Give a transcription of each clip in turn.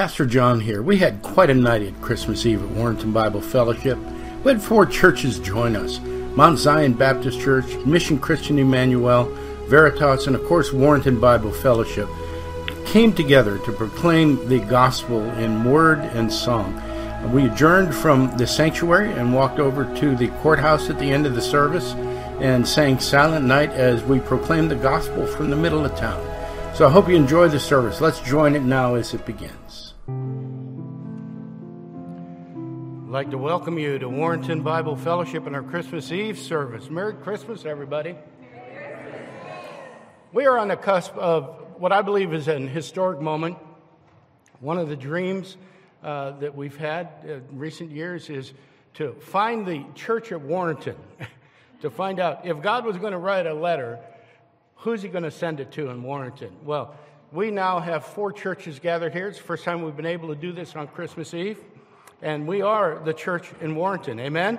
Pastor John here. We had quite a night at Christmas Eve at Warrenton Bible Fellowship. We had four churches join us Mount Zion Baptist Church, Mission Christian Emmanuel, Veritas, and of course Warrenton Bible Fellowship came together to proclaim the gospel in word and song. We adjourned from the sanctuary and walked over to the courthouse at the end of the service and sang Silent Night as we proclaimed the gospel from the middle of town. So I hope you enjoy the service. Let's join it now as it begins. I'd like to welcome you to Warrenton Bible Fellowship and our Christmas Eve service. Merry Christmas, everybody. We are on the cusp of what I believe is an historic moment. One of the dreams uh, that we've had in recent years is to find the church at Warrenton, to find out if God was going to write a letter, who's he going to send it to in Warrenton? Well, we now have four churches gathered here. It's the first time we've been able to do this on Christmas Eve. And we are the church in Warrenton. Amen?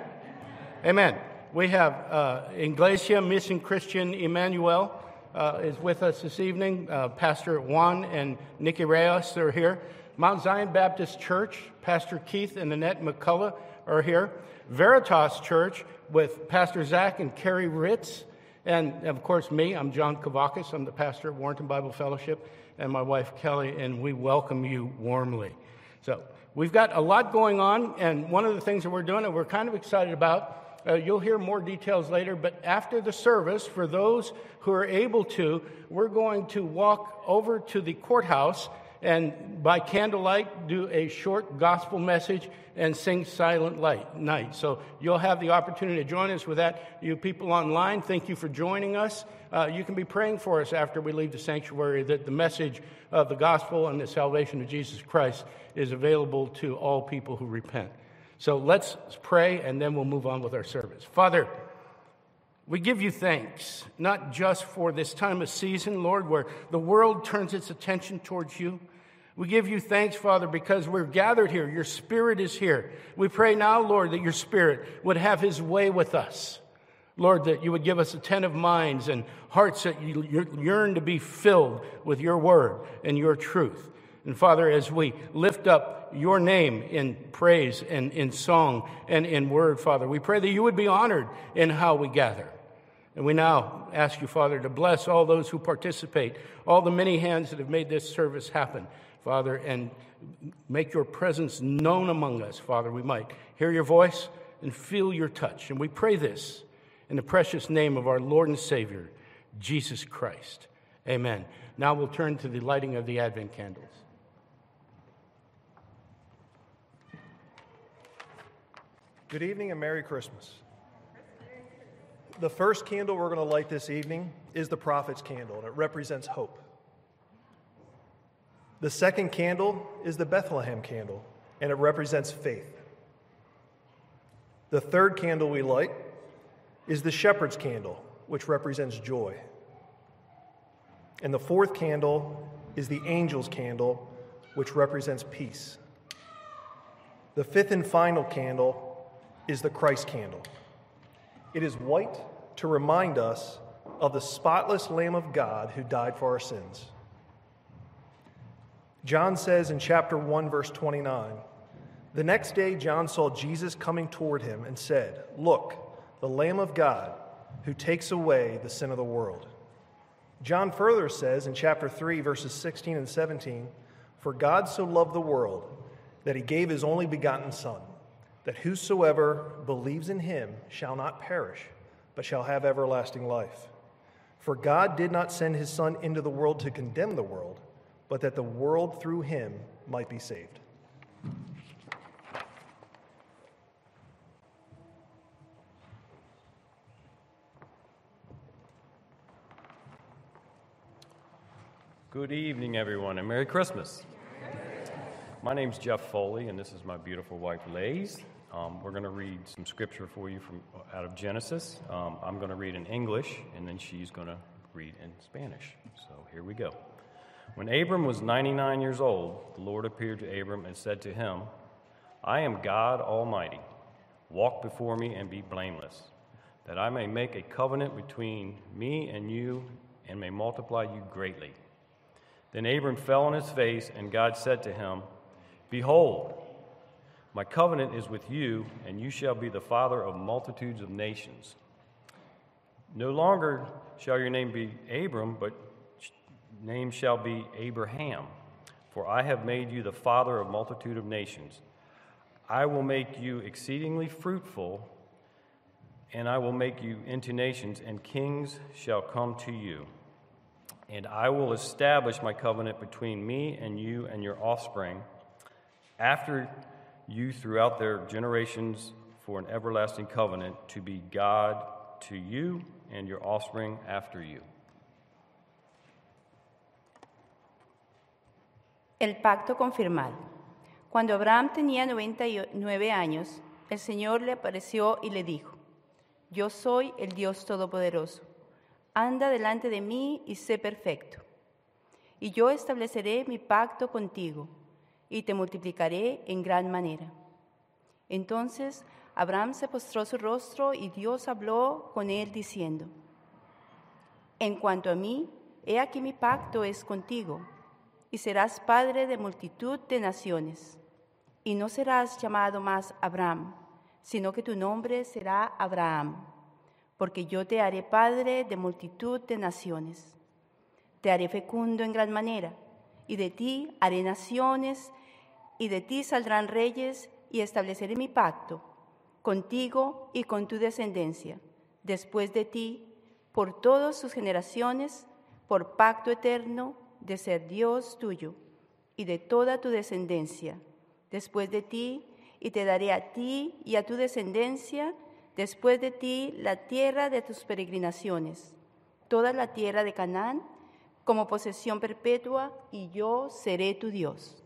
Amen. We have uh, Iglesia Mission Christian Emmanuel uh, is with us this evening. Uh, Pastor Juan and Nikki Reyes are here. Mount Zion Baptist Church, Pastor Keith and Annette McCullough are here. Veritas Church with Pastor Zach and Carrie Ritz. And of course, me, I'm John Kavakis. I'm the pastor at Warrenton Bible Fellowship, and my wife Kelly, and we welcome you warmly. So, We've got a lot going on, and one of the things that we're doing and we're kind of excited about, uh, you'll hear more details later, but after the service, for those who are able to, we're going to walk over to the courthouse and by candlelight do a short gospel message and sing silent light night. So you'll have the opportunity to join us with that you people online. Thank you for joining us. Uh, you can be praying for us after we leave the sanctuary that the message of the gospel and the salvation of jesus christ is available to all people who repent. So let's pray and then we'll move on with our service. Father we give you thanks, not just for this time of season, Lord, where the world turns its attention towards you. We give you thanks, Father, because we're gathered here. Your Spirit is here. We pray now, Lord, that your Spirit would have his way with us. Lord, that you would give us attentive minds and hearts that yearn to be filled with your word and your truth. And Father, as we lift up your name in praise and in song and in word, Father, we pray that you would be honored in how we gather. And we now ask you, Father, to bless all those who participate, all the many hands that have made this service happen. Father, and make your presence known among us, Father. We might hear your voice and feel your touch. And we pray this in the precious name of our Lord and Savior, Jesus Christ. Amen. Now we'll turn to the lighting of the Advent candles. Good evening and Merry Christmas. The first candle we're going to light this evening is the prophet's candle, and it represents hope. The second candle is the Bethlehem candle, and it represents faith. The third candle we light is the shepherd's candle, which represents joy. And the fourth candle is the angel's candle, which represents peace. The fifth and final candle is the Christ candle. It is white to remind us of the spotless Lamb of God who died for our sins. John says in chapter 1, verse 29 The next day, John saw Jesus coming toward him and said, Look, the Lamb of God who takes away the sin of the world. John further says in chapter 3, verses 16 and 17 For God so loved the world that he gave his only begotten Son, that whosoever believes in him shall not perish, but shall have everlasting life. For God did not send his Son into the world to condemn the world but that the world through him might be saved. Good evening, everyone, and Merry Christmas. My name's Jeff Foley, and this is my beautiful wife, Lays. Um, we're going to read some scripture for you from out of Genesis. Um, I'm going to read in English, and then she's going to read in Spanish. So here we go. When Abram was 99 years old, the Lord appeared to Abram and said to him, I am God Almighty. Walk before me and be blameless, that I may make a covenant between me and you and may multiply you greatly. Then Abram fell on his face, and God said to him, Behold, my covenant is with you, and you shall be the father of multitudes of nations. No longer shall your name be Abram, but name shall be Abraham, for I have made you the father of multitude of nations. I will make you exceedingly fruitful, and I will make you into nations, and kings shall come to you. And I will establish my covenant between me and you and your offspring after you throughout their generations for an everlasting covenant to be God to you and your offspring after you. El pacto confirmado. Cuando Abraham tenía 99 años, el Señor le apareció y le dijo, Yo soy el Dios Todopoderoso. Anda delante de mí y sé perfecto. Y yo estableceré mi pacto contigo y te multiplicaré en gran manera. Entonces Abraham se postró su rostro y Dios habló con él diciendo, En cuanto a mí, he aquí mi pacto es contigo, y serás padre de multitud de naciones, y no serás llamado más Abraham, sino que tu nombre será Abraham, porque yo te haré padre de multitud de naciones. Te haré fecundo en gran manera, y de ti haré naciones, y de ti saldrán reyes, y estableceré mi pacto contigo y con tu descendencia, después de ti, por todas sus generaciones, por pacto eterno de ser Dios tuyo y de toda tu descendencia, después de ti, y te daré a ti y a tu descendencia, después de ti, la tierra de tus peregrinaciones, toda la tierra de Canaán, como posesión perpetua, y yo seré tu Dios.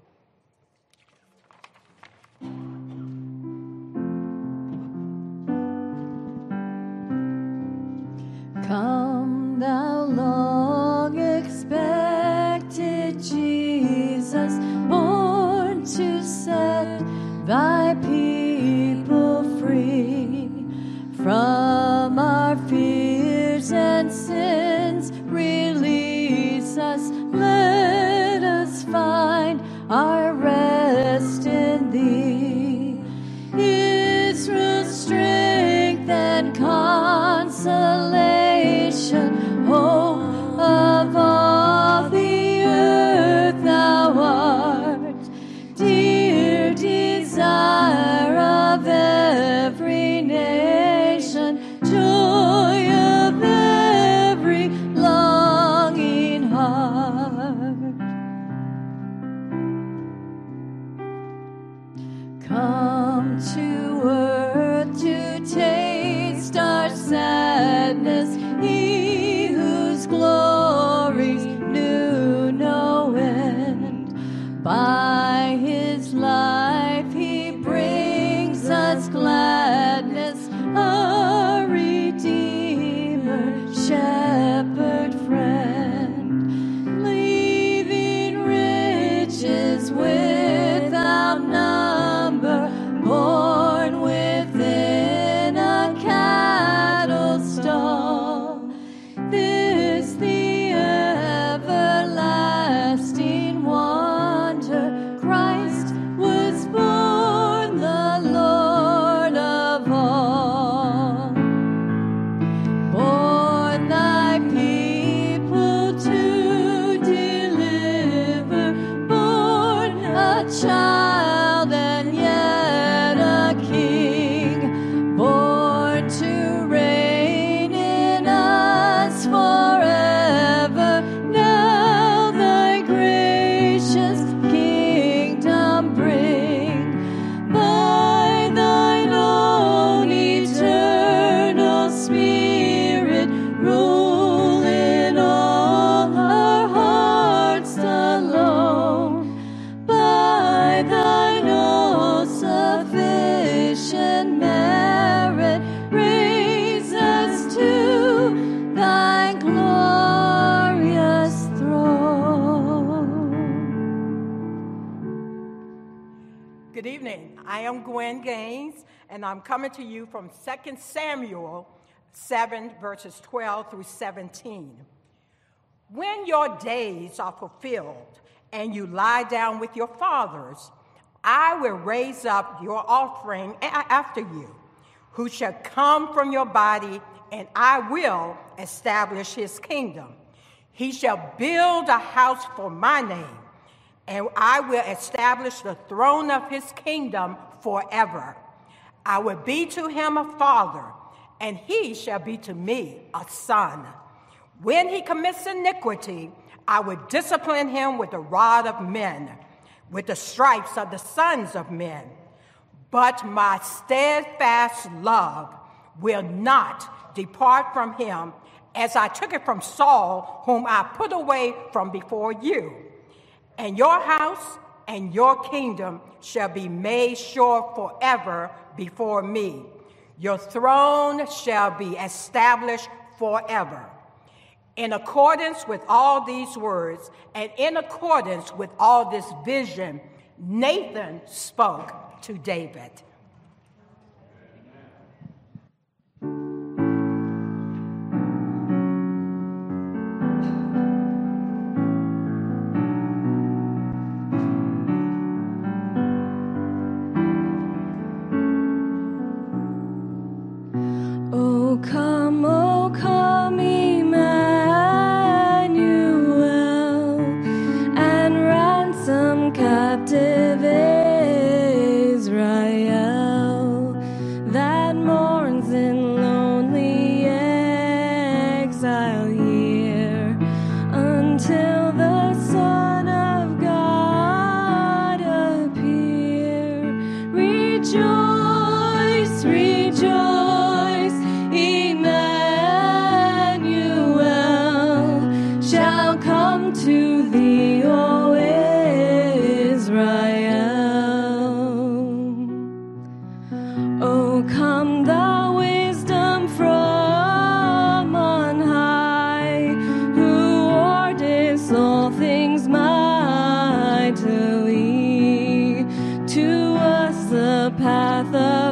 Thy people free from our fears and sins. Release us, let us find our rest in thee. Israel's strength and consolation, I'm coming to you from 2 Samuel 7, verses 12 through 17. When your days are fulfilled and you lie down with your fathers, I will raise up your offspring a- after you, who shall come from your body, and I will establish his kingdom. He shall build a house for my name, and I will establish the throne of his kingdom forever. I will be to him a father, and he shall be to me a son. When he commits iniquity, I will discipline him with the rod of men, with the stripes of the sons of men. But my steadfast love will not depart from him, as I took it from Saul, whom I put away from before you. And your house and your kingdom shall be made sure forever before me. Your throne shall be established forever. In accordance with all these words and in accordance with all this vision, Nathan spoke to David. All things mightily. To us the path of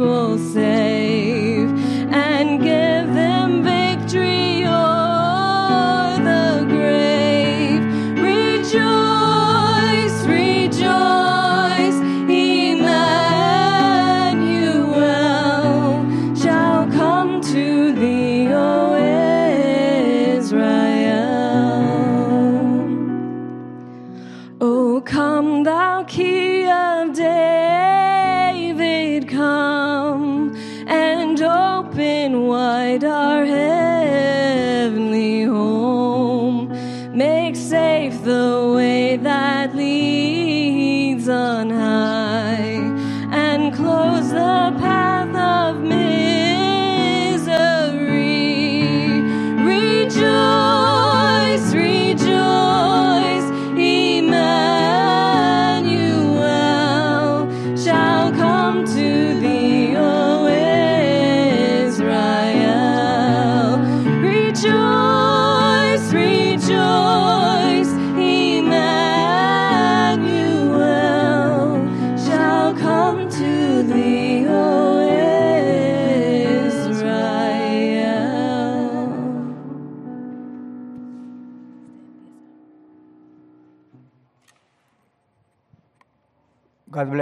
people save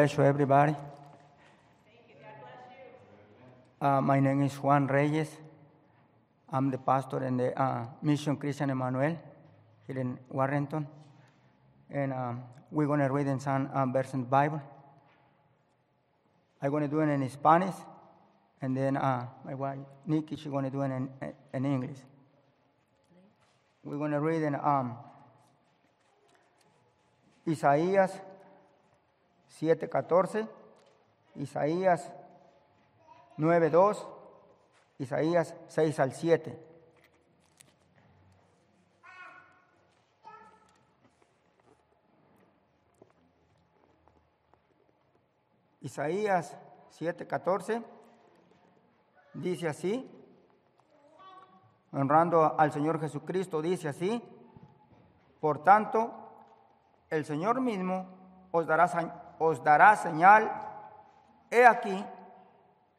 bless you, everybody. Uh, my name is Juan Reyes. I'm the pastor in the uh, Mission Christian Emmanuel here in Warrenton. And um, we're going to read in some uh, verse in the Bible. I'm going to do it in Spanish, and then uh, my wife, Nikki, she's going to do it in, in English. We're going to read in um, Isaías 7:14, Isaías 9:2, Isaías 6 al 7. Isaías 7:14 dice así, honrando al Señor Jesucristo, dice así, por tanto, el Señor mismo os dará, os dará señal, he aquí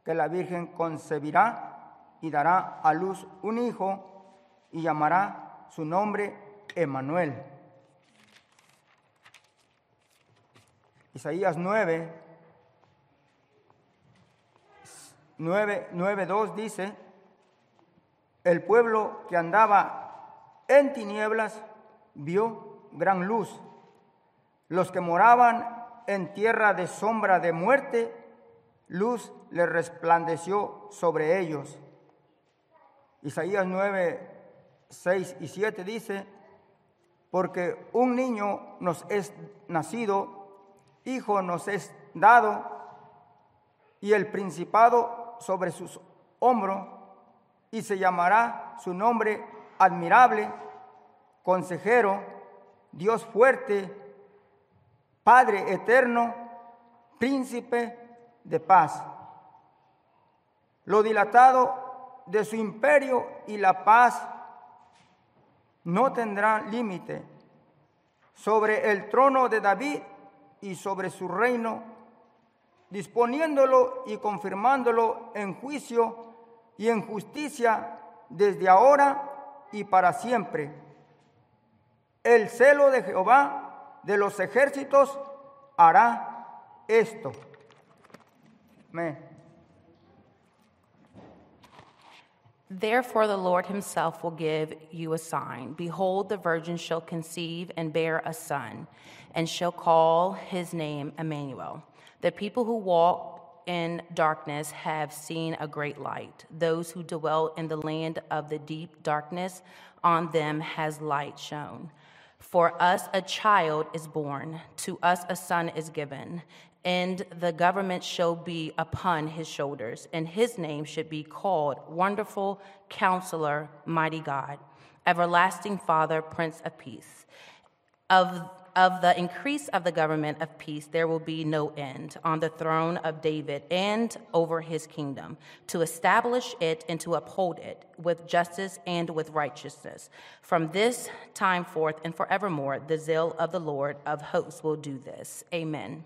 que la Virgen concebirá y dará a luz un hijo y llamará su nombre Emanuel. Isaías 9, 9, 9.2 dice, el pueblo que andaba en tinieblas vio gran luz. Los que moraban en tierra de sombra de muerte, luz le resplandeció sobre ellos. Isaías 9, 6 y 7 dice, porque un niño nos es nacido, hijo nos es dado, y el principado sobre sus hombros, y se llamará su nombre admirable, consejero, Dios fuerte, Padre eterno, príncipe de paz. Lo dilatado de su imperio y la paz no tendrán límite sobre el trono de David y sobre su reino, disponiéndolo y confirmándolo en juicio y en justicia desde ahora y para siempre. El celo de Jehová de los ejércitos hará esto. Amén. Therefore, the Lord himself will give you a sign. Behold, the virgin shall conceive and bear a son, and shall call his name Emmanuel. The people who walk in darkness have seen a great light. Those who dwell in the land of the deep darkness, on them has light shone. For us a child is born, to us a son is given, and the government shall be upon his shoulders, and his name should be called Wonderful Counselor, Mighty God, Everlasting Father, Prince of Peace. Of, of the increase of the government of peace, there will be no end on the throne of David and over his kingdom, to establish it and to uphold it with justice and with righteousness. From this time forth and forevermore, the zeal of the Lord of hosts will do this. Amen.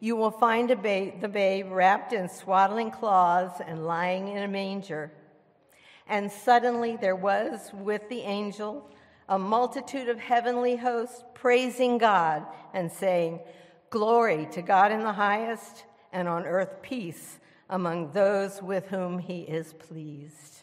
You will find the babe wrapped in swaddling cloths and lying in a manger. And suddenly there was with the angel a multitude of heavenly hosts praising God and saying, Glory to God in the highest, and on earth peace among those with whom he is pleased.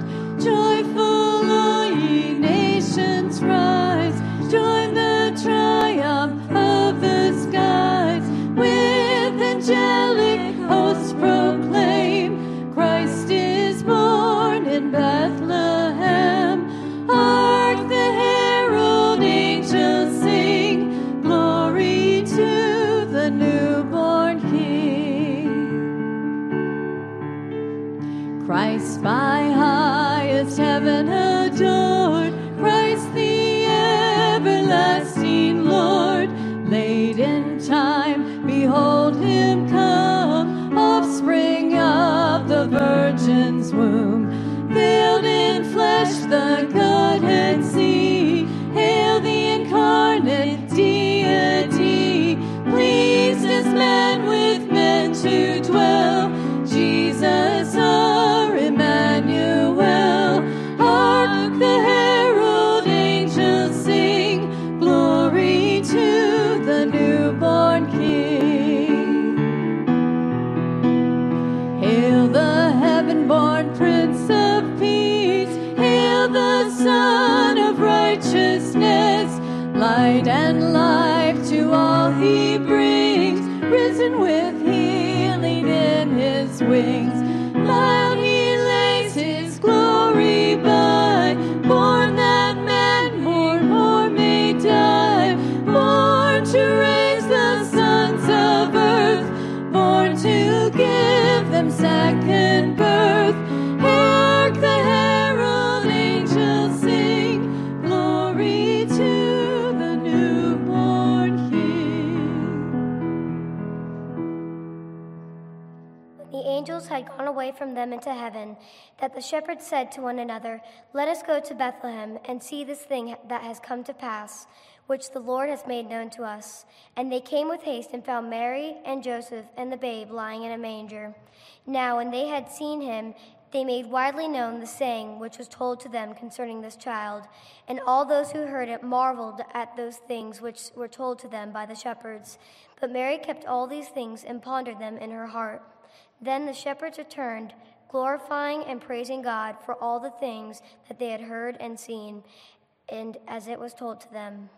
late in time, behold him come, offspring of the Virgin's womb, veiled in flesh the away from them into heaven, that the shepherds said to one another, Let us go to Bethlehem and see this thing that has come to pass, which the Lord has made known to us. And they came with haste and found Mary and Joseph and the babe lying in a manger. Now, when they had seen him, they made widely known the saying which was told to them concerning this child. And all those who heard it marveled at those things which were told to them by the shepherds. But Mary kept all these things and pondered them in her heart. Then the shepherds returned, glorifying and praising God for all the things that they had heard and seen, and as it was told to them.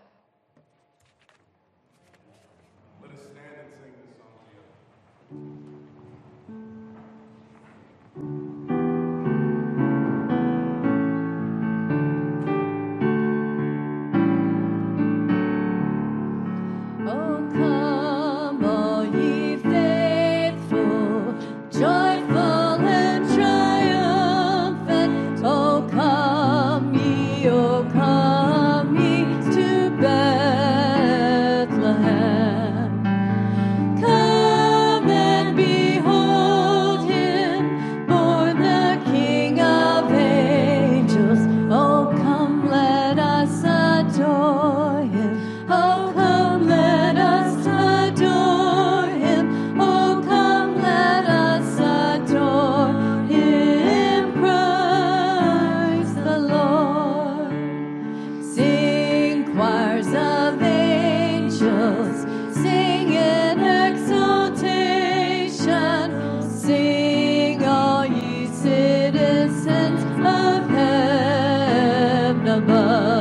Above.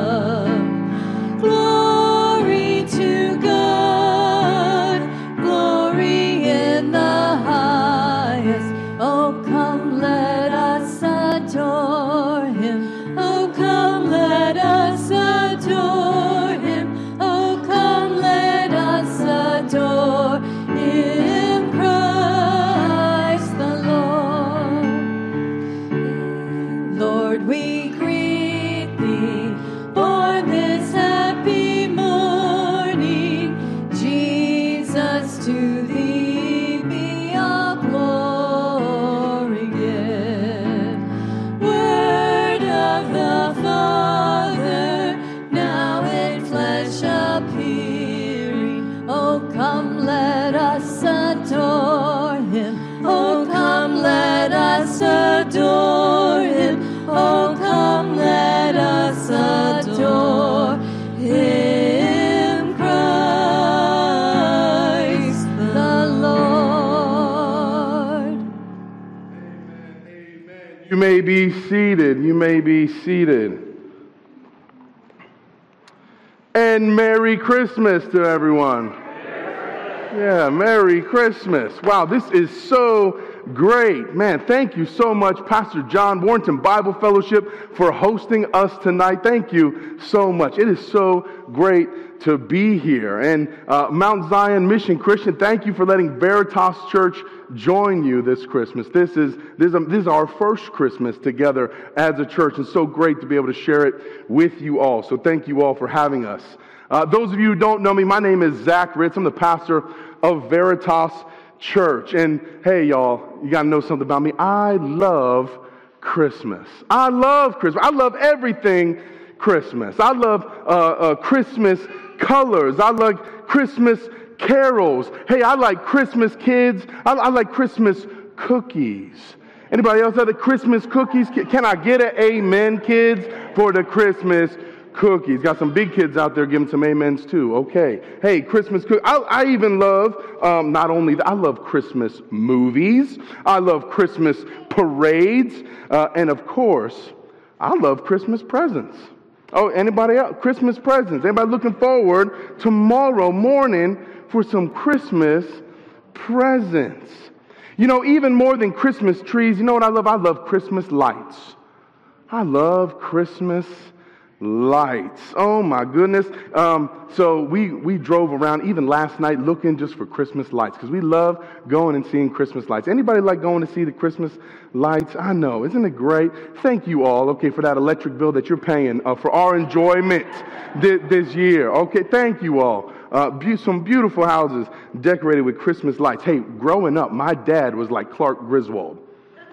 Seated. And Merry Christmas to everyone. Yeah, Merry Christmas. Wow, this is so great. Man, thank you so much, Pastor John Warrenton Bible Fellowship, for hosting us tonight. Thank you so much. It is so great to be here. And uh, Mount Zion Mission Christian, thank you for letting Veritas Church join you this Christmas. This is, this, is, this is our first Christmas together as a church, and so great to be able to share it with you all. So thank you all for having us. Uh, those of you who don't know me, my name is Zach Ritz. I'm the pastor of Veritas Church. And hey, y'all, you got to know something about me. I love Christmas. I love Christmas. I love everything Christmas. I love uh, uh, Christmas colors. I love Christmas carols. Hey, I like Christmas kids. I, I like Christmas cookies. Anybody else have the Christmas cookies? Can I get an amen, kids, for the Christmas cookies? Got some big kids out there giving some amens too. Okay. Hey, Christmas cookies. I, even love, um, not only I love Christmas movies. I love Christmas parades. Uh, and of course, I love Christmas presents. Oh, anybody else? Christmas presents. Anybody looking forward tomorrow morning for some Christmas presents? You know, even more than Christmas trees, you know what I love? I love Christmas lights. I love Christmas lights. Oh my goodness. Um, so we, we drove around even last night looking just for Christmas lights because we love going and seeing Christmas lights. Anybody like going to see the Christmas lights? I know. Isn't it great? Thank you all, okay, for that electric bill that you're paying uh, for our enjoyment th- this year. Okay, thank you all. Uh, be- some beautiful houses decorated with Christmas lights. Hey, growing up, my dad was like Clark Griswold.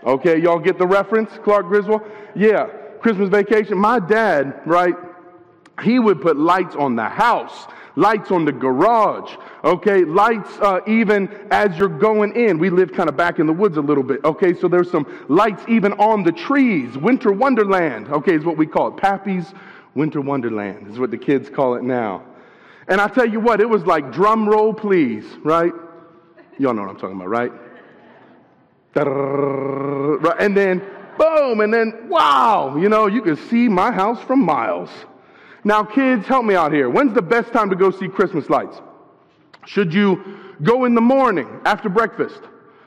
Okay, y'all get the reference? Clark Griswold? Yeah. Christmas vacation, my dad, right, he would put lights on the house, lights on the garage, okay, lights uh, even as you're going in. We live kind of back in the woods a little bit, okay, so there's some lights even on the trees. Winter Wonderland, okay, is what we call it. Pappy's Winter Wonderland is what the kids call it now. And I tell you what, it was like drum roll, please, right? Y'all know what I'm talking about, right? And then boom, and then wow, you know, you can see my house from miles. Now, kids, help me out here. When's the best time to go see Christmas lights? Should you go in the morning after breakfast?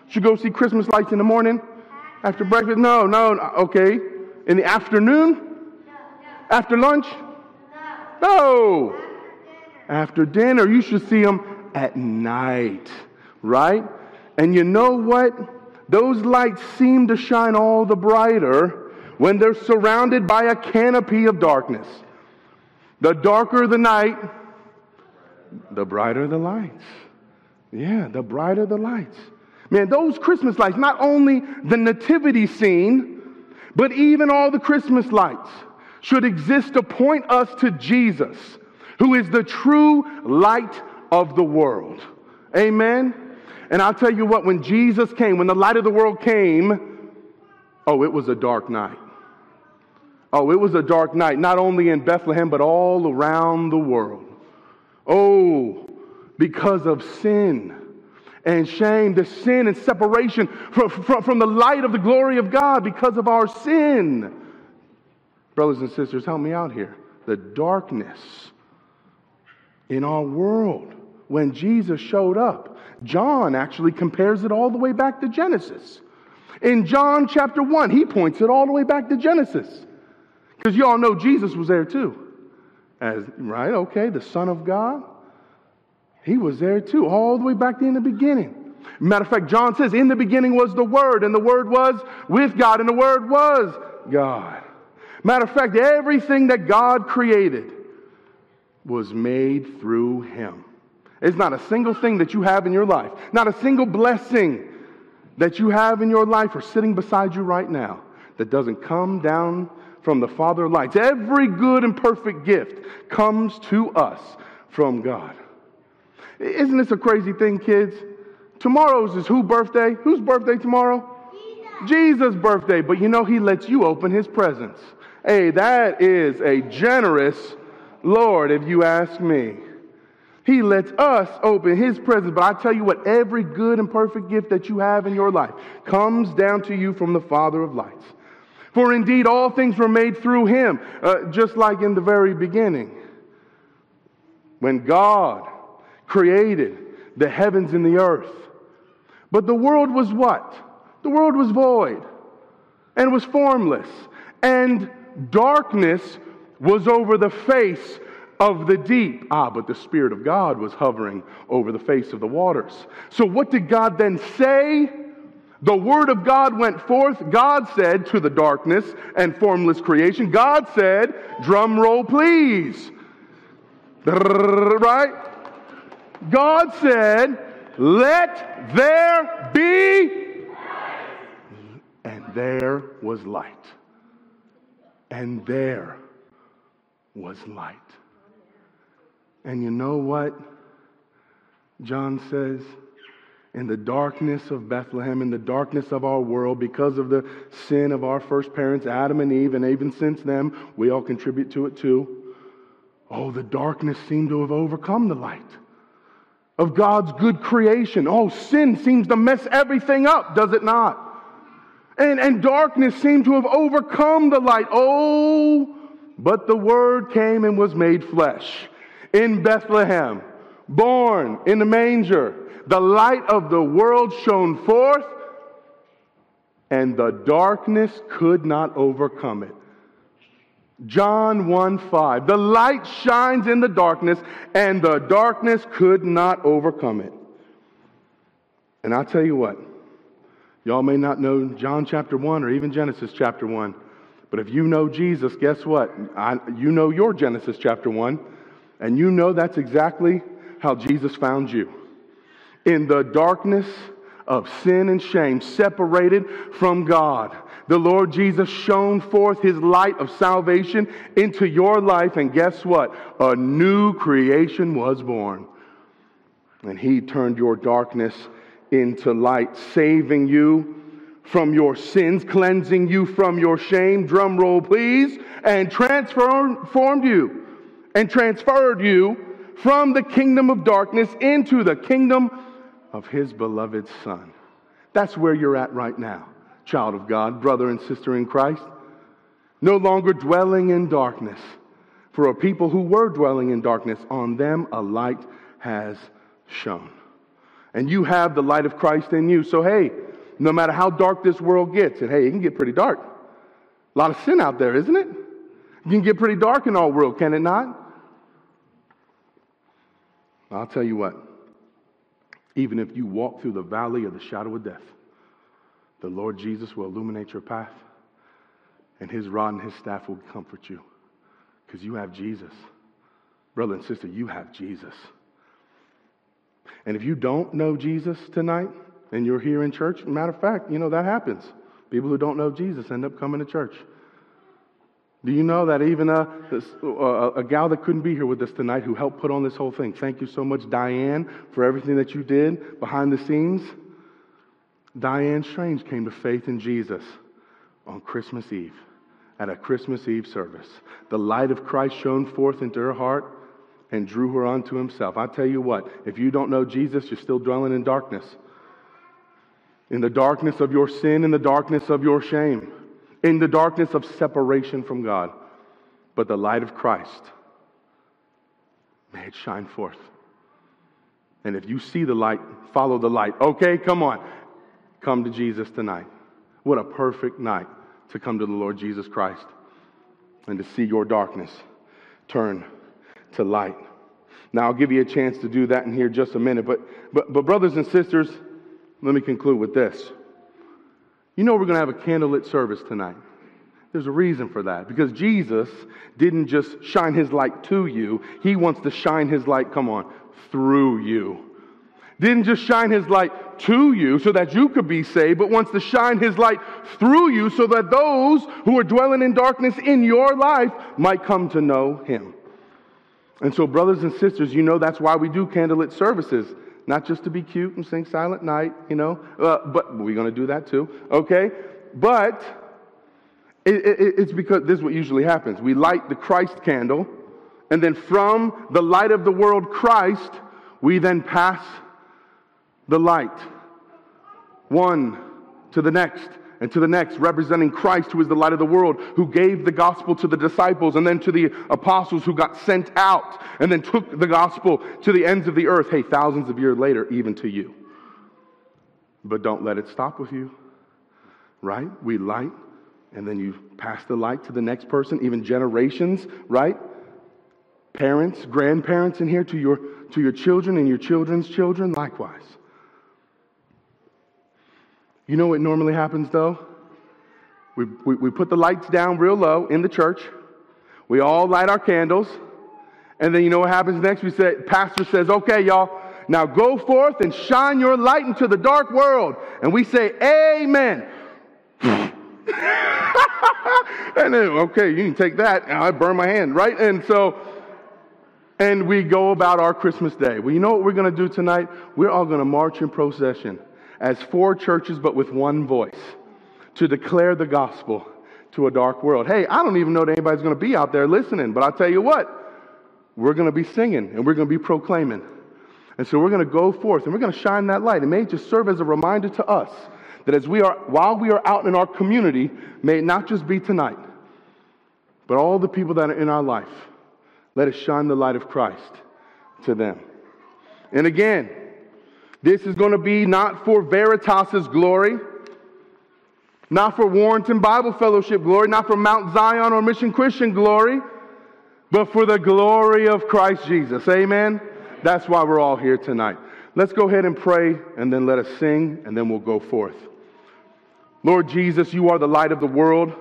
Should go see Christmas lights in the morning after breakfast? No, no, okay. In the afternoon? After lunch? No. After dinner. You should see them at night, right? And you know what? Those lights seem to shine all the brighter when they're surrounded by a canopy of darkness. The darker the night, the brighter the lights. Yeah, the brighter the lights. Man, those Christmas lights, not only the nativity scene, but even all the Christmas lights should exist to point us to Jesus, who is the true light of the world. Amen. And I'll tell you what, when Jesus came, when the light of the world came, oh, it was a dark night. Oh, it was a dark night, not only in Bethlehem, but all around the world. Oh, because of sin and shame, the sin and separation from, from, from the light of the glory of God because of our sin. Brothers and sisters, help me out here. The darkness in our world when Jesus showed up. John actually compares it all the way back to Genesis. In John chapter 1, he points it all the way back to Genesis. Because you all know Jesus was there too. As, right? Okay, the Son of God. He was there too, all the way back in the beginning. Matter of fact, John says, In the beginning was the Word, and the Word was with God, and the Word was God. Matter of fact, everything that God created was made through Him. There's not a single thing that you have in your life, not a single blessing that you have in your life or sitting beside you right now that doesn't come down from the Father of lights. Every good and perfect gift comes to us from God. Isn't this a crazy thing, kids? Tomorrow's is whose birthday? Whose birthday tomorrow? Jesus. Jesus' birthday. But you know, He lets you open His presents. Hey, that is a generous Lord, if you ask me. He lets us open His presence. But I tell you what, every good and perfect gift that you have in your life comes down to you from the Father of lights. For indeed, all things were made through him, uh, just like in the very beginning. When God created the heavens and the earth. But the world was what? The world was void and was formless, and darkness was over the face of the deep. Ah, but the Spirit of God was hovering over the face of the waters. So, what did God then say? The word of God went forth. God said to the darkness and formless creation, God said, drum roll, please. Right? God said, let there be. And there was light. And there was light. And you know what? John says, in the darkness of Bethlehem, in the darkness of our world, because of the sin of our first parents, Adam and Eve, and even since then, we all contribute to it too. Oh, the darkness seemed to have overcome the light of God's good creation. Oh, sin seems to mess everything up, does it not? And, and darkness seemed to have overcome the light. Oh, but the Word came and was made flesh in Bethlehem, born in the manger. The light of the world shone forth, and the darkness could not overcome it. John 1 5. The light shines in the darkness, and the darkness could not overcome it. And I'll tell you what, y'all may not know John chapter 1 or even Genesis chapter 1, but if you know Jesus, guess what? I, you know your Genesis chapter 1, and you know that's exactly how Jesus found you. In the darkness of sin and shame, separated from God the Lord Jesus shone forth his light of salvation into your life, and guess what? A new creation was born. And he turned your darkness into light, saving you from your sins, cleansing you from your shame. Drum roll, please. And transformed you and transferred you from the kingdom of darkness into the kingdom of his beloved Son. That's where you're at right now child of God, brother and sister in Christ, no longer dwelling in darkness. For a people who were dwelling in darkness, on them a light has shone. And you have the light of Christ in you. So, hey, no matter how dark this world gets, and hey, it can get pretty dark. A lot of sin out there, isn't it? It can get pretty dark in our world, can it not? I'll tell you what, even if you walk through the valley of the shadow of death, the Lord Jesus will illuminate your path, and his rod and his staff will comfort you because you have Jesus. Brother and sister, you have Jesus. And if you don't know Jesus tonight and you're here in church, matter of fact, you know that happens. People who don't know Jesus end up coming to church. Do you know that even a, uh, a, a, gal that couldn't be here with us tonight who helped put on this whole thing? Thank you so much, Diane, for everything that you did behind the scenes. Diane Strange came to faith in Jesus on Christmas Eve at a Christmas Eve service. The light of Christ shone forth into her heart and drew her unto himself. I tell you what, if you don't know Jesus, you're still dwelling in darkness. In the darkness of your sin, in the darkness of your shame, in the darkness of separation from God. But the light of Christ, may it shine forth. And if you see the light, follow the light. Okay, come on come to Jesus tonight. What a perfect night to come to the Lord Jesus Christ and to see your darkness turn to light. Now, I'll give you a chance to do that in here just a minute. But, but, but brothers and sisters, let me conclude with this. You know, we're going to have a candlelit service tonight. There's a reason for that because Jesus didn't just shine his light to you, he wants to shine his light, come on, through you didn't just shine his light to you so that you could be saved, but wants to shine his light through you so that those who are dwelling in darkness in your life might come to know him. And so, brothers and sisters, you know that's why we do candlelit services. Not just to be cute and sing Silent Night, you know, uh, but we're going to do that too, okay? But it, it, it's because this is what usually happens. We light the Christ candle, and then from the light of the world, Christ, we then pass the light, one to the next, And to the next, representing Christ, who is the light of the world, who gave the gospel to the disciples, and then to the apostles who got sent out, and then took the gospel to the ends of the earth. Hey, thousands of years later, even to you. But don't let it stop with you, right? We light, and then you pass the light to the next person, even generations, right? Parents, grandparents in here to your, to your children and your children's children, likewise. You know what normally happens though? We, we, we, put the lights down real low in the church. We all light our candles. And then you know what happens next? We say, Pastor says, okay, y'all, now go forth and shine your light into the dark world. And we say, Amen. and then, okay, you can take that. And I burn my hand, right? And so, and we go about our Christmas day. Well, you know what we're going to do tonight? We're all going to march in procession as four churches, but with one voice to declare the gospel to a dark world. Hey, I don't even know that anybody's going to be out there listening, but I'll tell you what, we're going to be singing and we're going to be proclaiming. And so we're going to go forth and we're going to shine that light. It may just serve as a reminder to us that as we are, while we are out in our community, may it not just be tonight, but all the people that are in our life, let us shine the light of Christ to them. And again, this is going to be not for Veritas's glory, not for Warrenton Bible Fellowship glory, not for Mount Zion or Mission Christian glory, but for the glory of Christ Jesus. Amen. That's why we're all here tonight. Let's go ahead and pray and then let us sing and then we'll go forth. Lord Jesus, you are the light of the world.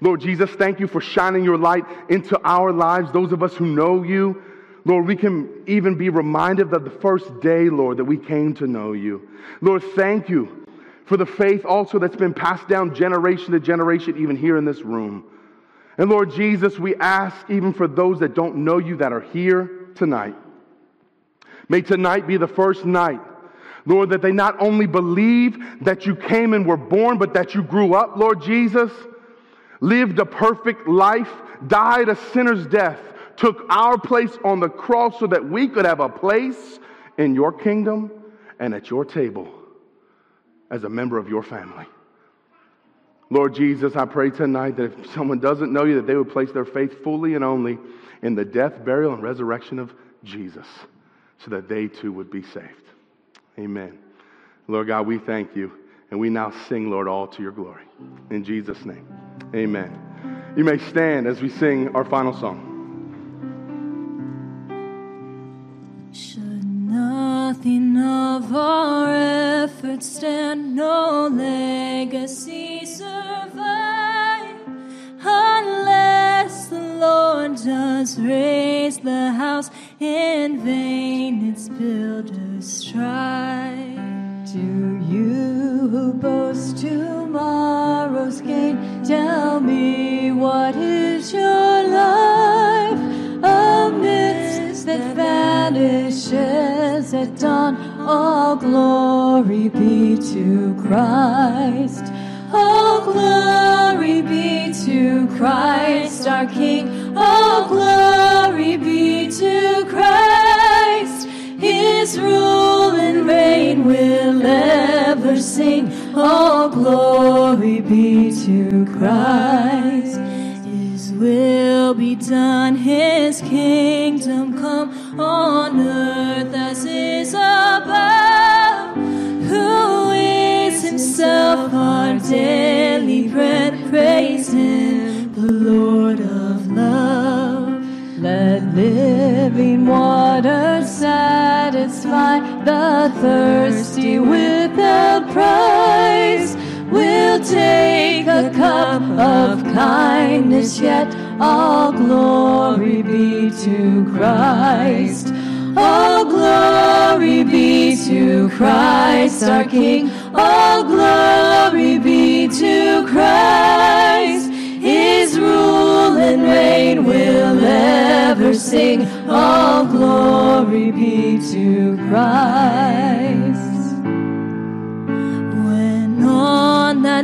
Lord Jesus, thank you for shining your light into our lives, those of us who know you. Lord, we can even be reminded of the first day, Lord, that we came to know you. Lord, thank you for the faith also that's been passed down generation to generation, even here in this room. And Lord Jesus, we ask even for those that don't know you that are here tonight. May tonight be the first night, Lord, that they not only believe that you came and were born, but that you grew up, Lord Jesus, lived a perfect life, died a sinner's death, took our place on the cross so that we could have a place in your kingdom and at your table as a member of your family. Lord Jesus, I pray tonight that if someone doesn't know you, that they would place their faith fully and only in the death, burial, and resurrection of Jesus so that they too would be saved. Amen. Lord God, we thank you. And we now sing, Lord, all to your glory. In Jesus' name, amen. You may stand as we sing our final song. Nothing of our efforts stand, no legacy survive, unless the Lord does raise the house in vain, its builders strive. To you who boast tomorrow's gain, tell me what is your amidst that vanishes at dawn. All glory be to Christ. All glory be to Christ our King. All glory be to Christ. His rule and reign will ever sing. All glory be to Christ. Will be done, His kingdom come on earth as is above. Who is Himself our daily bread? Praise Him, the Lord of love. Let living water satisfy the thirsty without price. We'll take cup of kindness, yet all glory be to Christ. All glory be to Christ our King. All glory be to Christ. His rule and reign will ever sing. All glory be to Christ.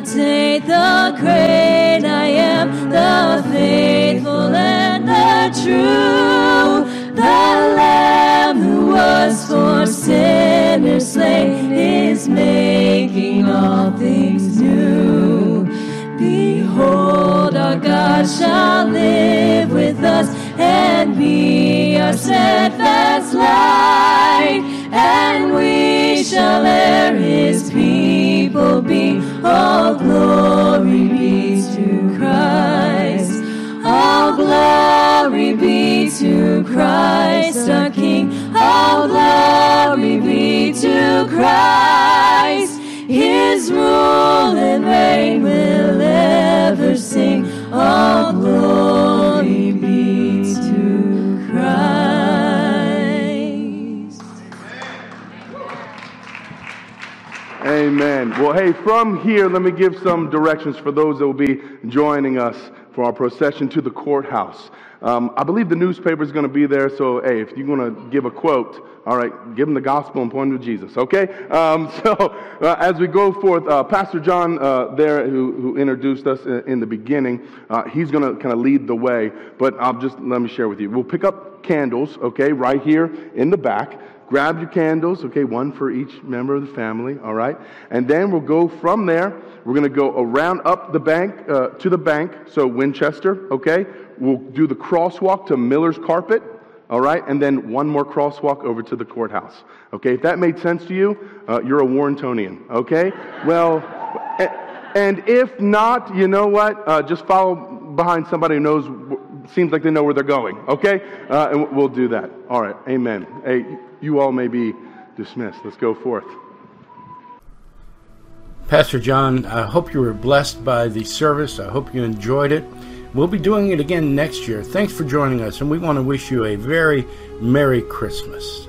Day the great I am, the faithful and the true, the Lamb who was for sinners slain is making all things new. Behold, our God shall live with us and be our steadfast light, and we shall ere his people be. All glory be to Christ. All glory be to Christ our King. All glory be Well, hey, from here, let me give some directions for those that will be joining us for our procession to the courthouse. Um, I believe the newspaper is going to be there, so hey, if you're going to give a quote, all right, give them the gospel and point to Jesus, okay? Um, so uh, as we go forth, uh, Pastor John uh, there, who, who, introduced us in, in the beginning, uh, he's going to kind of lead the way, but I'll just let me share with you. We'll pick up candles, okay, right here in the back grab your candles, okay, one for each member of the family, all right? And then we'll go from there. We're going to go around up the bank uh, to the bank, so Winchester, okay? We'll do the crosswalk to Miller's Carpet, all right? And then one more crosswalk over to the courthouse, okay? If that made sense to you, uh, you're a Warrentonian, okay? Well, and if not, you know what? Uh, just follow behind somebody who knows, seems like they know where they're going, okay? Uh, and we'll do that. All right, amen. Hey, you all may be dismissed. Let's go forth. Pastor John, I hope you were blessed by the service. I hope you enjoyed it. We'll be doing it again next year. Thanks for joining us, and we want to wish you a very Merry Christmas.